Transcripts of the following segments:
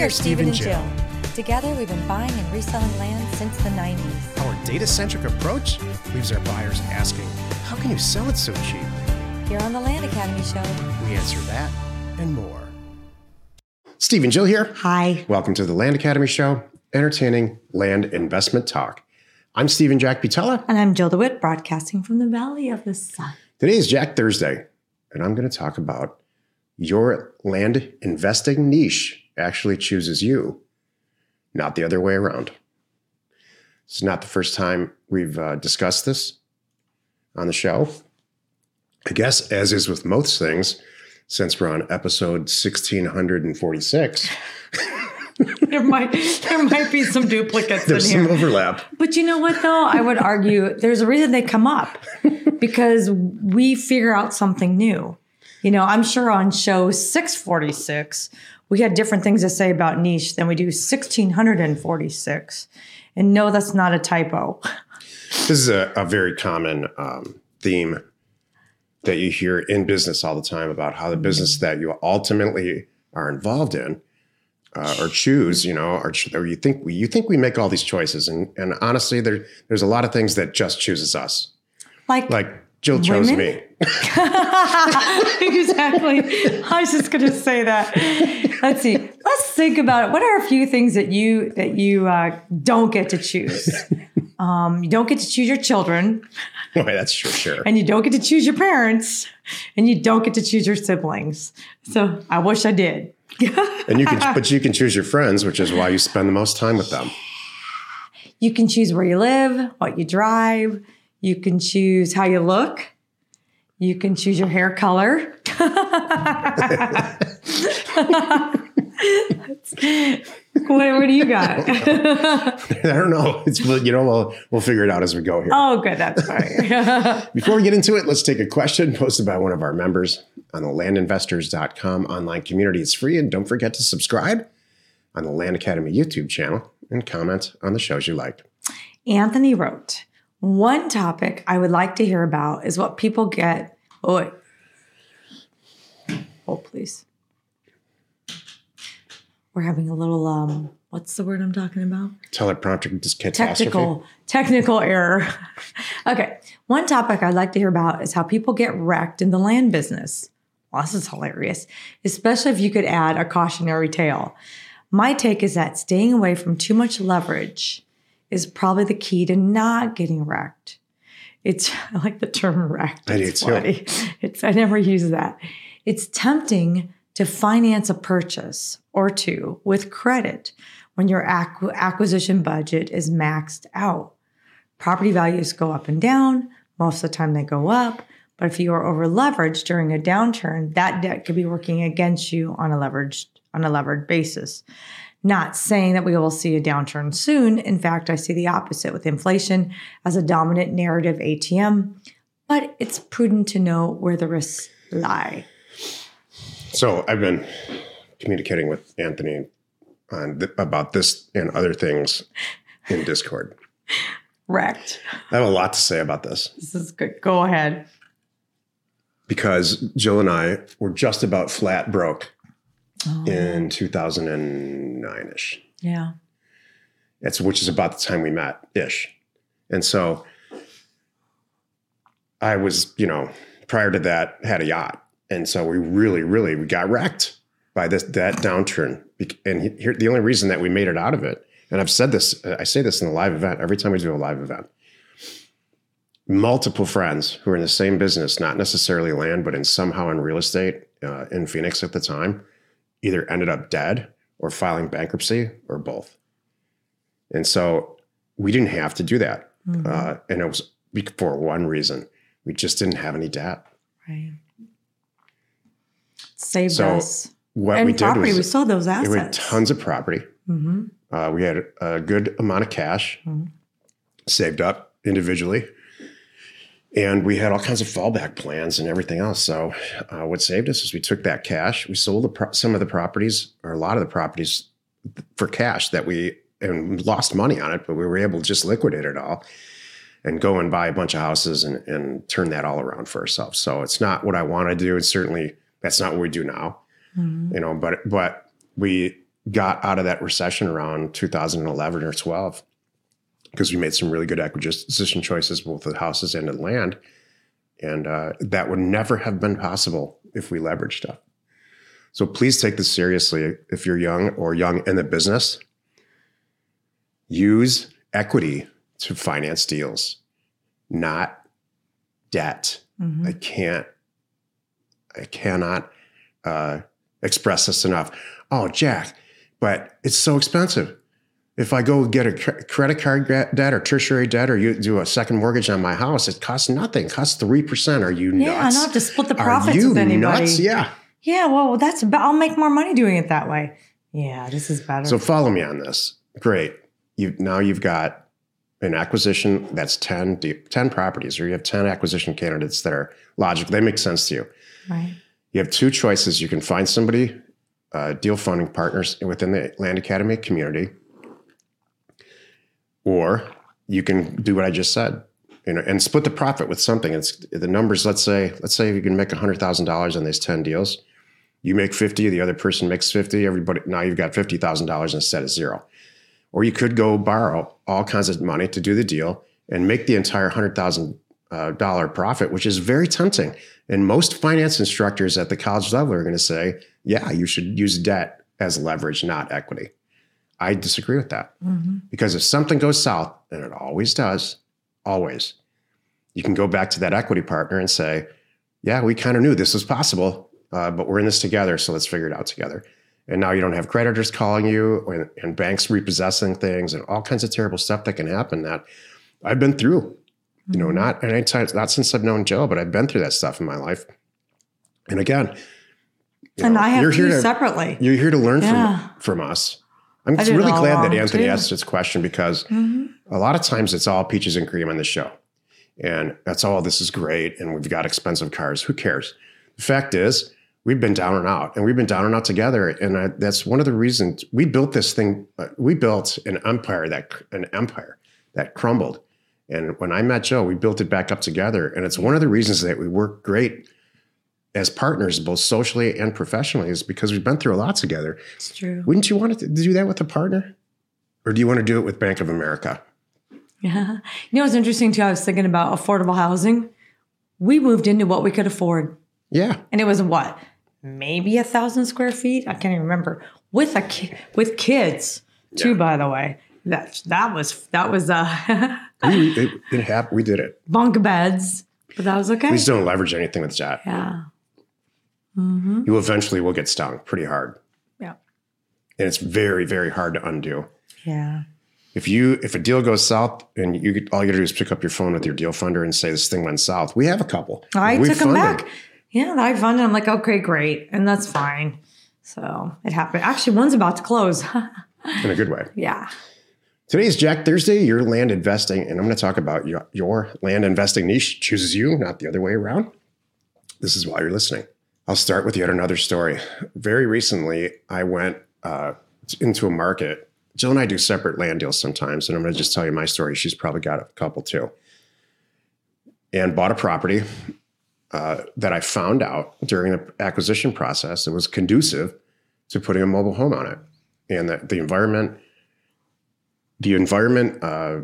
We are Steve and Jill. Together, we've been buying and reselling land since the 90s. Our data centric approach leaves our buyers asking, How can you sell it so cheap? Here on the Land Academy Show, We answer that and more. Steve and Jill here. hi. Welcome to the Land Academy Show, entertaining land investment talk. I'm Stephen Jack Butella. And I'm Jill DeWitt, broadcasting from the Valley of the Sun. Today is Jack Thursday, and I'm going to talk about your land investing niche actually chooses you, not the other way around. It's not the first time we've uh, discussed this on the show. I guess, as is with most things, since we're on episode 1646, There might there might be some duplicates there's in some overlap. But you know what though? I would argue there's a reason they come up because we figure out something new. You know, I'm sure on show 646, we had different things to say about niche than we do 1646. And no, that's not a typo. This is a, a very common um, theme that you hear in business all the time about how the business that you ultimately are involved in uh, or choose, you know, or, or you think we you think we make all these choices, and and honestly, there there's a lot of things that just chooses us. Like, Like Jill chose Women? me. exactly. I was just going to say that. Let's see. Let's think about it. What are a few things that you that you uh, don't get to choose? Um, you don't get to choose your children, Boy, that's sure sure. and you don't get to choose your parents, and you don't get to choose your siblings. So I wish I did. And you can, but you can choose your friends, which is why you spend the most time with them. You can choose where you live, what you drive. You can choose how you look. You can choose your hair color. what, what do you got? I don't know. It's you know we'll we'll figure it out as we go here. oh, good. That's fine. Before we get into it, let's take a question posted by one of our members on the landinvestors.com online community. It's free, and don't forget to subscribe on the Land Academy YouTube channel and comment on the shows you liked. Anthony wrote, one topic I would like to hear about is what people get. Oh, wait. Hold, please. We're having a little, um, what's the word I'm talking about? Teleprompter catastrophe. technical technical error. okay, one topic I'd like to hear about is how people get wrecked in the land business. Well, this is hilarious, especially if you could add a cautionary tale. My take is that staying away from too much leverage is probably the key to not getting wrecked. It's I like the term wrecked. I do It's too. funny. It's I never use that. It's tempting to finance a purchase or two with credit when your acqu- acquisition budget is maxed out. Property values go up and down. Most of the time they go up. But if you are over leveraged during a downturn, that debt could be working against you on a leveraged on a levered basis. Not saying that we will see a downturn soon. In fact, I see the opposite with inflation as a dominant narrative ATM, but it's prudent to know where the risks lie. So I've been communicating with Anthony on th- about this and other things in Discord. Wrecked. I have a lot to say about this. This is good. Go ahead. because Jill and I were just about flat broke Oh, in 2009 ish. yeah. That's which is about the time we met ish. And so I was, you know, prior to that had a yacht. And so we really, really we got wrecked by this that downturn. And here the only reason that we made it out of it, and I've said this, I say this in a live event every time we do a live event. Multiple friends who are in the same business, not necessarily land, but in somehow in real estate uh, in Phoenix at the time, either ended up dead or filing bankruptcy or both. And so we didn't have to do that. Mhm. Uh, and it was for one reason we just didn't have any debt. right. Saved So, us. What and we did was we sold those assets. we had tons of property. hmm Uh, we had a good amount of cash Mhm. saved up individually. And we had all kinds of fallback plans and everything else. So, uh, what saved us is we took that cash, we sold the pro- some of the properties or a lot of the properties for cash that we and lost money on it, but we were able to just liquidate it all and go and buy a bunch of houses and, and turn that all around for ourselves. So, it's not what I want to do. It's certainly that's not what we do now Mhm. you know but but we got out of that recession around 2011 or 12 because we made some really good acquisition choices, both the houses and the land. And uh, that would never have been possible if we leveraged stuff. So please take this seriously if you're young or young in the business. Use equity to finance deals, not debt. Mhm. I can't, I cannot uh, express this enough. Oh, Jack, but it's so expensive. If I go get a credit card debt or tertiary debt or you do a second mortgage on my house, it costs nothing. It costs 3%. Are you nuts? Yeah, I don't have to split the Are profits you with anybody. nuts? Yeah. Yeah, well, that's about, I'll make more money doing it that way. Yeah, this is better. So follow me on this. Great. You now you've got an acquisition that's 10 deep, 10 properties, or you have 10 acquisition candidates that are logical. They make sense to you. right. You have two choices. You can find somebody, uh, deal funding partners within the Land Academy community, or you can do what I just said, you know, and split the profit with something. It's the numbers. Let's say, let's say you can make hundred thousand dollars on these ten deals. You make fifty, the other person makes fifty. Everybody now you've got fifty thousand dollars instead of zero. Or you could go borrow all kinds of money to do the deal and make the entire hundred thousand uh, dollar profit, which is very tempting. And most finance instructors at the college level are going to say, yeah, you should use debt as leverage, not equity. I disagree with that hmm because if something goes south, and it always does, always, you can go back to that equity partner and say, yeah, we kind of knew this was possible, uh, but we're in this together, so let's figure it out together. And now you don't have creditors calling you and, and banks repossessing things and all kinds of terrible stuff that can happen that I've been through. You know, not anytime, not since I've known Joe, but I've been through that stuff in my life. And again, you And know, I have you're here to separately. you're here to learn Yeah. from from us. I'm really glad that Anthony too. asked this question because Mhm. a lot of times it's all peaches and cream on the show. And that's all this is great. And we've got expensive cars. Who cares? The fact is, we've been down and out and we've been down and out together. And I, that's one of the reasons we built this thing. uh, We built an empire that an empire that crumbled. And when I met Joe, we built it back up together. And it's one of the reasons that we work great as partners, both socially and professionally, is because we've been through a lot together. It's true. Wouldn't you want to do that with a partner? Or do you want to do it with Bank of America? Yeah. You know what's interesting too? I was thinking about affordable housing. We moved into what we could afford. Yeah. And it was what? Maybe a thousand square feet? I can't even remember. With a ki- with kids, too, Yeah. by the way. That that was that was uh we, it, it happened. We did it. bunk beds. But that was okay. We just don't leverage anything with that. yeah. Hmm You eventually will get stung pretty hard. Yeah. And it's very, very hard to undo. Yeah. If you if a deal goes south and you get, all you gotta do is pick up your phone with your deal funder and say this thing went south. We have a couple. I We took them back. Yeah, I funded. I'm like, okay, great, and that's fine. So it happened. Actually, one's about to close. in a good way. yeah. Today is Jack Thursday, your land investing, and I'm going to talk about your, your land investing niche chooses you, not the other way around. This is why you're listening. I'll start with yet another story. Very recently, I went uh, into a market. Jill and I do separate land deals sometimes, and I'm going to just tell you my story. She's probably got a couple too. And bought a property uh, that I found out during the acquisition process that was conducive to putting a mobile home on it. And that the environment the environment, uh,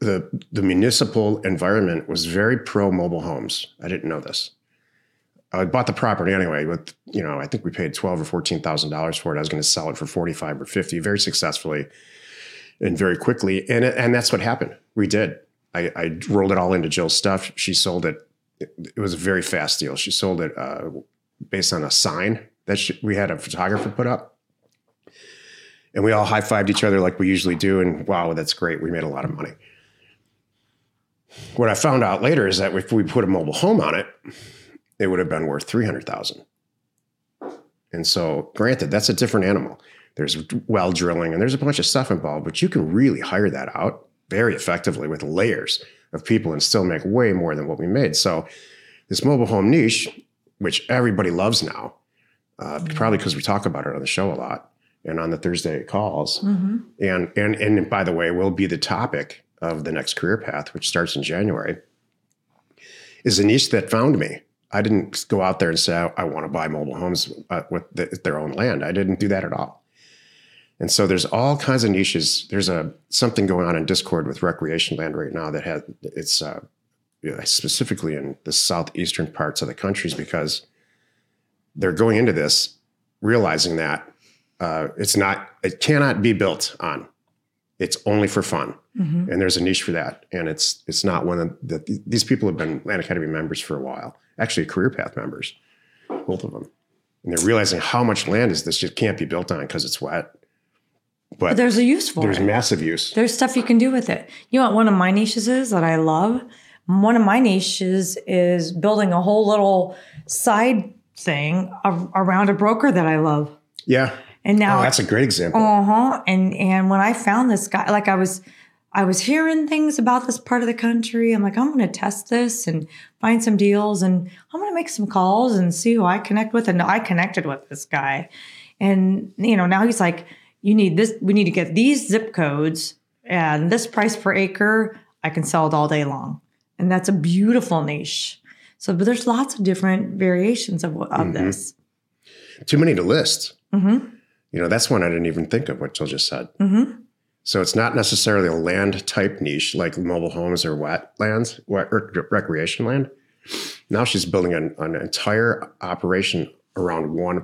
the the municipal environment was very pro mobile homes. I didn't know this. I bought the property anyway. With you know, I think we paid twelve or fourteen thousand dollars for it. I was going to sell it for forty five or fifty, very successfully, and very quickly. And and that's what happened. We did. I, I rolled it all into Jill's stuff. She sold it. It, it was a very fast deal. She sold it uh, based on a sign that she, we had a photographer put up and we all high fived each other like we usually do. And wow, that's great. We made a lot of money. What I found out later is that if we put a mobile home on it, it would have been worth 300,000. And so, granted, that's a different animal. There's well drilling and there's a bunch of stuff involved, but you can really hire that out very effectively with layers of people and still make way more than what we made. So, this mobile home niche, which everybody loves now, uh, probably because we talk about it on the show a lot and on the Thursday calls. hmm And and and by the way, will be the topic of the next career path, which starts in January. Is a niche that found me I didn't go out there and say I, want to buy mobile homes uh, with the, their own land. I didn't do that at all. And so there's all kinds of niches. There's a something going on in Discord with recreation land right now that has it's uh, specifically in the southeastern parts of the countries because they're going into this realizing that uh, it's not it cannot be built on. It's only for fun, mm-hmm. and there's a niche for that. And it's it's not one of the, these people have been Land Academy members for a while, actually career path members, both of them, and they're realizing how much land is this just can't be built on because it's wet. But, but, there's a use for there's it. There's massive use. There's stuff you can do with it. You know what one of my niches is that I love? One of my niches is building a whole little side thing around a broker that I love. Yeah. And now oh, that's a great example. Uh huh. And and when I found this guy, like I was, I was hearing things about this part of the country. I'm like, I'm going to test this and find some deals, and I'm going to make some calls and see who I connect with. And I connected with this guy, and you know now he's like, you need this. We need to get these zip codes and this price per acre. I can sell it all day long, and that's a beautiful niche. So, but there's lots of different variations of of mm-hmm. this. Too many to list. Mm-hmm. You know, that's one I didn't even think of what Jill just said. Mm-hmm. So it's not necessarily a land type niche like mobile homes or wetlands, wet or recreation land. Now she's building an, an entire operation around one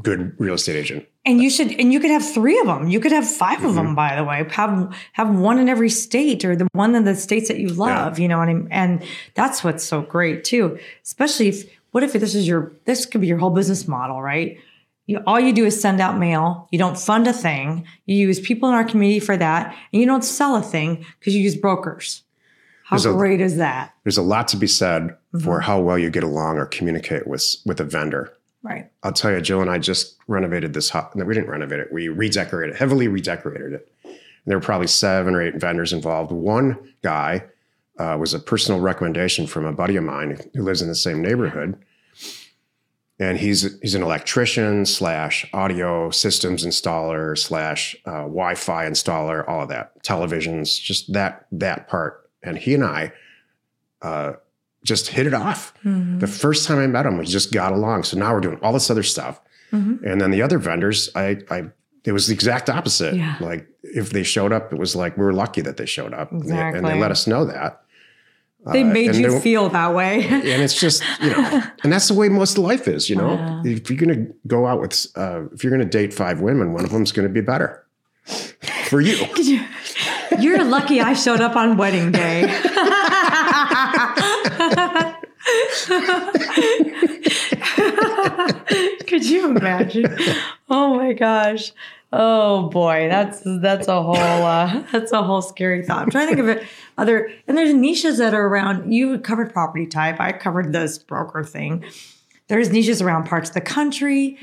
good real estate agent. And you should, and you could have three of them. You could have 5 mm-hmm. of them, by the way. Have have one in every state, or the one in the states that you love. Yeah. You know what I mean? And that's what's so great too. Especially if, what if this is your, this could be your whole business model, right? You, all you do is send out mail. You don't fund a thing. You use people in our community for that, and you don't sell a thing because you use brokers. How there's great a, is that? There's a lot to be said mm-hmm. for how well you get along or communicate with with a vendor. Right. I'll tell you, Jill and I just renovated this house. No, we didn't renovate it. We redecorated, heavily redecorated it. And there were probably seven or eight vendors involved. One guy uh, was a personal recommendation from a buddy of mine who lives in the same neighborhood and he's he's an electrician slash audio systems installer slash uh, Wi-Fi installer, all of that, televisions, just that that part. And he and I uh, just hit it off. Mm-hmm. The first time I met him, we just got along. So now we're doing all this other stuff. Mm-hmm. And then the other vendors, I, I it was the exact opposite. Yeah. Like if they showed up, it was like we were lucky that they showed up, exactly. and, they, and they let us know that. They uh, made you feel that way. and it's just, you know, and that's the way most of life is, you know. If you're going to go out with, uh, if you're going to date five women, one of them's going to be better for you. you. You're lucky I showed up on wedding day. Could you imagine? Oh my gosh. Oh boy, that's that's a whole uh, that's a whole scary thought. I'm trying to think of it other and there's niches that are around. You covered property type. I covered this broker thing. There's niches around parts of the country.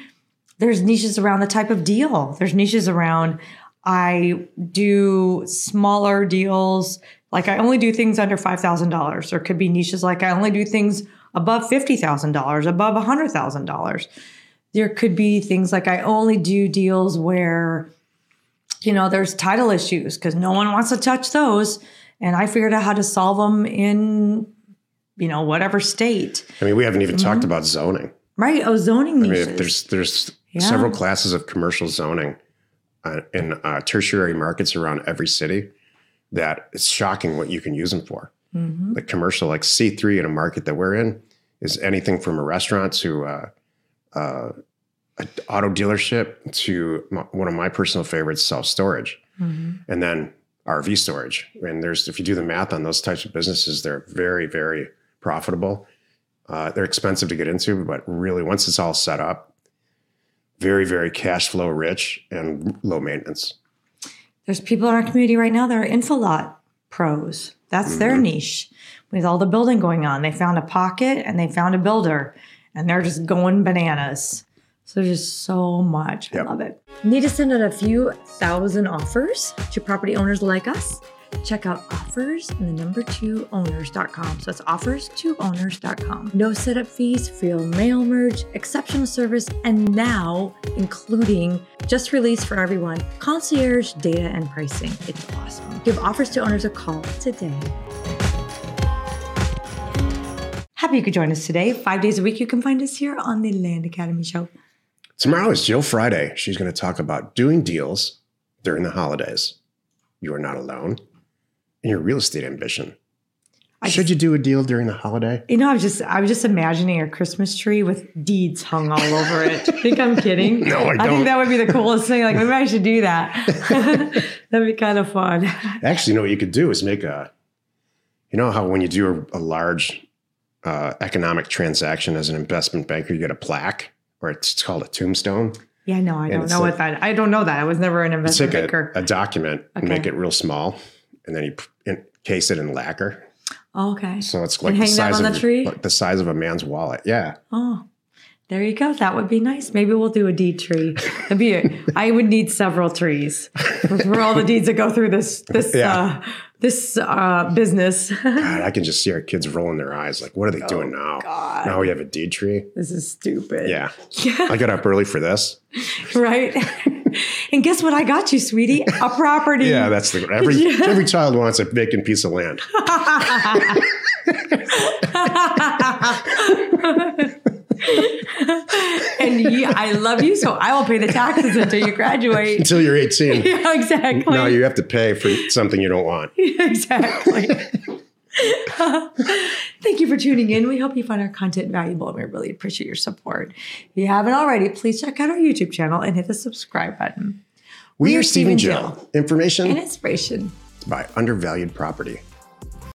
There's niches around the type of deal. There's niches around. I do smaller deals. Like I only do things under five thousand dollars. There could be niches like I only do things above fifty thousand dollars, above a hundred thousand dollars there could be things like I only do deals where, you know, there's title issues because no one wants to touch those. And I figured out how to solve them in, you know, whatever state. I mean, we haven't even mm-hmm. talked about zoning. Right. Oh, zoning. I mean, there's there's yeah. several classes of commercial zoning uh, in uh, tertiary markets around every city that it's shocking what you can use them for. Mm-hmm. Like commercial, like C three in a market that we're in is anything from a restaurant to uh, uh, an auto dealership to my, one of my personal favorites, self storage, mm-hmm. and then RV storage. And there's, if you do the math on those types of businesses, they're very, very profitable. Uh, they're expensive to get into, but really, once it's all set up, very, very cash flow rich and low maintenance. There's people in our community right now that are info pros. That's mm-hmm. their niche. With all the building going on, they found a pocket and they found a builder and they're just going bananas. So there's just so much. Yep. I love it. Need to send out a few thousand offers to property owners like us? Check out offers and the number two owners.com. So it's offers to owners.com. No setup fees, free mail merge, exceptional service, and now including just released for everyone concierge data and pricing. It's awesome. Give offers to owners a call today Happy you could join us today. Five days a week, you can find us here on the Land Academy Show. Tomorrow is Jill Friday. She's going to talk about doing deals during the holidays. You are not alone in your real estate ambition. I Should you do a deal during the holiday? You know, I was just I was just imagining a Christmas tree with deeds hung all over it. think I'm kidding? No, I I don't. think that would be the coolest thing. Like maybe I should do that. That'd be kind of fun. Actually, you know what you could do is make a, you know how when you do a, a large uh, economic transaction as an investment banker, you get a plaque or it's called a tombstone. Yeah, no, I don't know like- what that. I don't know that. I was never an It's investment like banker. a, a document and make it real small, and then you encase it in lacquer. oh, okay. So it's like the size of the tree? like the size of a man's wallet. Yeah, Oh, there you go. That would be nice. Maybe we'll do a deed tree. That'd be. A, I would need several trees for, for all the deeds that go through this this Yeah. uh, this uh, business. God, I can just see our kids rolling their eyes. Like, what are they doing now? Oh, God. Now we have a deed tree. this is stupid. Yeah, Yeah. I got up early for this. right? and guess what I got you, sweetie? A property. Yeah, that's the every Yeah. every child wants a vacant piece of land. and you, I love you, so I will pay the taxes until you graduate. Until you're 18. yeah, exactly. Now you have to pay for something you don't want. exactly. Thank you for tuning in. We hope you find our content valuable and we really appreciate your support. If you haven't already, please check out our YouTube channel and hit the subscribe button. We, We are are Steve and Jill. Information And inspiration. by Undervalued Property.